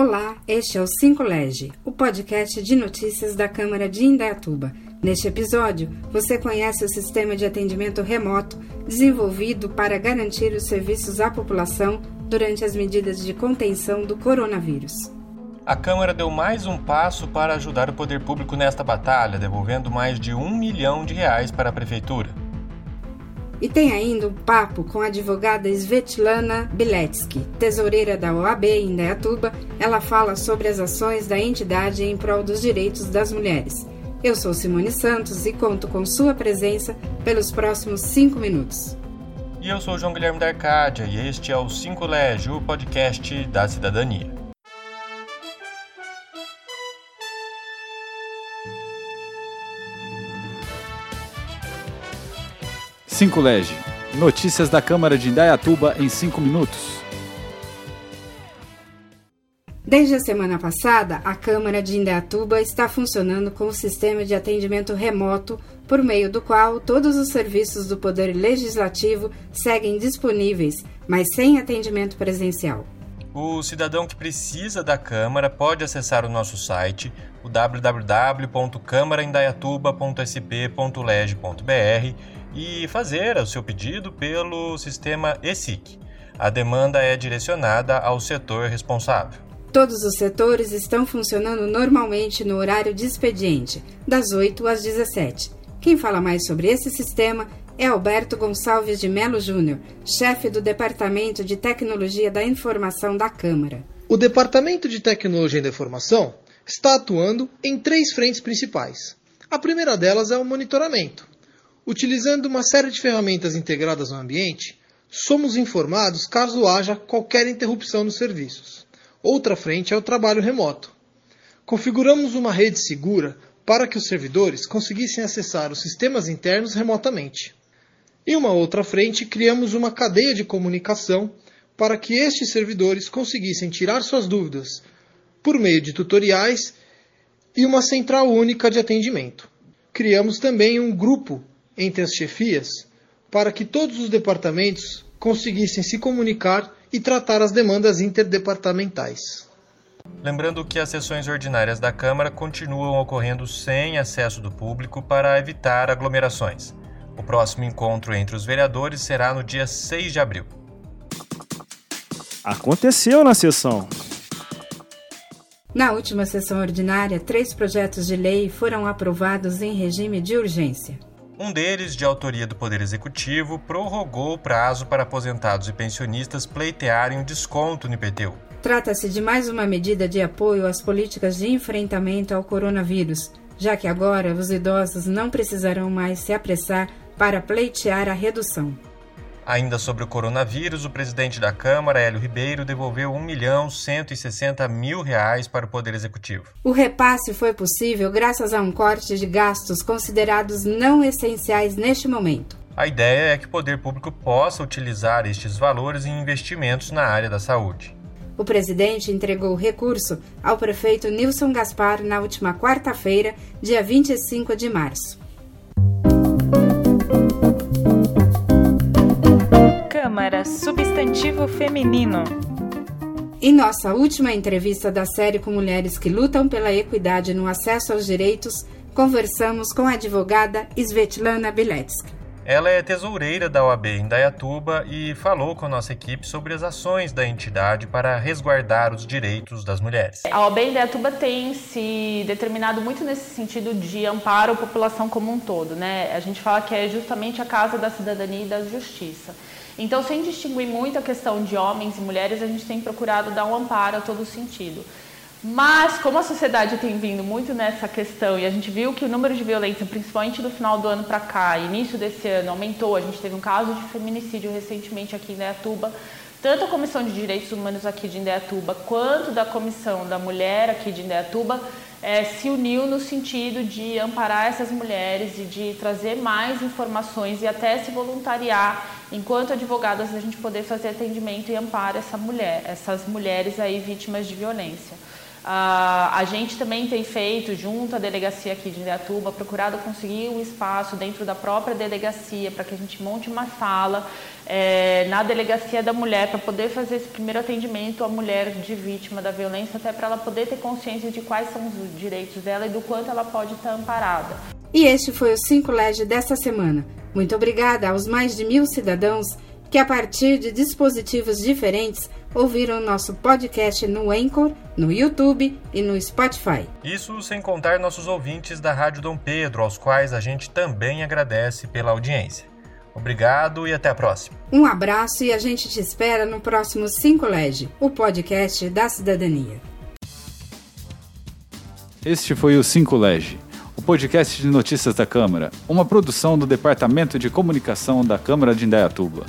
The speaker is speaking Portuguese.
Olá, este é o 5 Lege, o podcast de notícias da Câmara de Indaiatuba. Neste episódio, você conhece o sistema de atendimento remoto desenvolvido para garantir os serviços à população durante as medidas de contenção do coronavírus. A Câmara deu mais um passo para ajudar o poder público nesta batalha, devolvendo mais de um milhão de reais para a Prefeitura. E tem ainda um papo com a advogada Svetlana Biletsky, tesoureira da OAB em Indaiatuba. Ela fala sobre as ações da entidade em prol dos direitos das mulheres. Eu sou Simone Santos e conto com sua presença pelos próximos cinco minutos. E eu sou João Guilherme da Arcádia e este é o 5 Légio, o podcast da cidadania. 5 Lege. Notícias da Câmara de Indaiatuba em 5 minutos. Desde a semana passada, a Câmara de Indaiatuba está funcionando com o sistema de atendimento remoto, por meio do qual todos os serviços do Poder Legislativo seguem disponíveis, mas sem atendimento presencial. O cidadão que precisa da Câmara pode acessar o nosso site, o www.câmaraindaiatuba.sp.leg.br e fazer o seu pedido pelo sistema ESIC. A demanda é direcionada ao setor responsável. Todos os setores estão funcionando normalmente no horário de expediente, das 8 às 17. Quem fala mais sobre esse sistema é Alberto Gonçalves de Melo Júnior, chefe do Departamento de Tecnologia da Informação da Câmara. O Departamento de Tecnologia da Informação está atuando em três frentes principais. A primeira delas é o monitoramento, Utilizando uma série de ferramentas integradas no ambiente, somos informados caso haja qualquer interrupção nos serviços. Outra frente é o trabalho remoto. Configuramos uma rede segura para que os servidores conseguissem acessar os sistemas internos remotamente. Em uma outra frente, criamos uma cadeia de comunicação para que estes servidores conseguissem tirar suas dúvidas por meio de tutoriais e uma central única de atendimento. Criamos também um grupo entre as chefias para que todos os departamentos conseguissem se comunicar e tratar as demandas interdepartamentais. Lembrando que as sessões ordinárias da Câmara continuam ocorrendo sem acesso do público para evitar aglomerações. O próximo encontro entre os vereadores será no dia 6 de abril. Aconteceu na sessão. Na última sessão ordinária, três projetos de lei foram aprovados em regime de urgência. Um deles, de autoria do Poder Executivo, prorrogou o prazo para aposentados e pensionistas pleitearem um desconto no IPTU. Trata-se de mais uma medida de apoio às políticas de enfrentamento ao coronavírus, já que agora os idosos não precisarão mais se apressar para pleitear a redução. Ainda sobre o coronavírus, o presidente da Câmara, Hélio Ribeiro, devolveu 1 milhão 160 mil reais para o Poder Executivo. O repasse foi possível graças a um corte de gastos considerados não essenciais neste momento. A ideia é que o poder público possa utilizar estes valores em investimentos na área da saúde. O presidente entregou o recurso ao prefeito Nilson Gaspar na última quarta-feira, dia 25 de março. Câmara Substantivo Feminino. Em nossa última entrevista da série com mulheres que lutam pela equidade no acesso aos direitos, conversamos com a advogada Svetlana Biletsky. Ela é tesoureira da OAB em Dayatuba e falou com a nossa equipe sobre as ações da entidade para resguardar os direitos das mulheres. A OAB em Dayatuba tem se determinado muito nesse sentido de amparo à população como um todo. Né? A gente fala que é justamente a casa da cidadania e da justiça. Então, sem distinguir muito a questão de homens e mulheres, a gente tem procurado dar um amparo a todo sentido. Mas, como a sociedade tem vindo muito nessa questão e a gente viu que o número de violência, principalmente do final do ano para cá, início desse ano, aumentou, a gente teve um caso de feminicídio recentemente aqui em Indaiatuba, tanto a Comissão de Direitos Humanos aqui de Indaiatuba quanto da Comissão da Mulher aqui de Indaiatuba é, se uniu no sentido de amparar essas mulheres e de trazer mais informações e até se voluntariar enquanto advogadas a gente poder fazer atendimento e amparo essa mulher, essas mulheres aí vítimas de violência. Uh, a gente também tem feito, junto à delegacia aqui de Indaiatuba, procurado conseguir um espaço dentro da própria delegacia para que a gente monte uma sala é, na delegacia da mulher para poder fazer esse primeiro atendimento à mulher de vítima da violência, até para ela poder ter consciência de quais são os direitos dela e do quanto ela pode estar amparada. E este foi o 5 LED desta semana. Muito obrigada aos mais de mil cidadãos que, a partir de dispositivos diferentes, ouviram nosso podcast no Anchor, no YouTube e no Spotify. Isso sem contar nossos ouvintes da Rádio Dom Pedro, aos quais a gente também agradece pela audiência. Obrigado e até a próxima. Um abraço e a gente te espera no próximo 5 LED, o podcast da cidadania. Este foi o 5 Lege, o podcast de notícias da Câmara, uma produção do Departamento de Comunicação da Câmara de Indaiatuba.